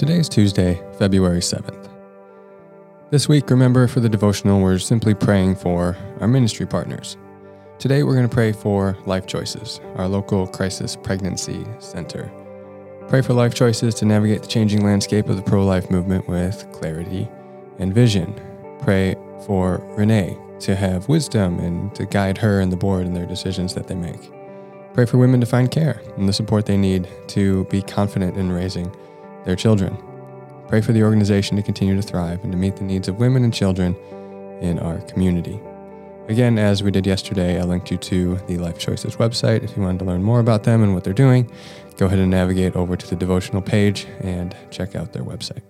Today is Tuesday, February 7th. This week, remember for the devotional, we're simply praying for our ministry partners. Today, we're going to pray for Life Choices, our local crisis pregnancy center. Pray for life choices to navigate the changing landscape of the pro life movement with clarity and vision. Pray for Renee to have wisdom and to guide her and the board in their decisions that they make. Pray for women to find care and the support they need to be confident in raising their children. Pray for the organization to continue to thrive and to meet the needs of women and children in our community. Again, as we did yesterday, I linked you to the Life Choices website. If you wanted to learn more about them and what they're doing, go ahead and navigate over to the devotional page and check out their website.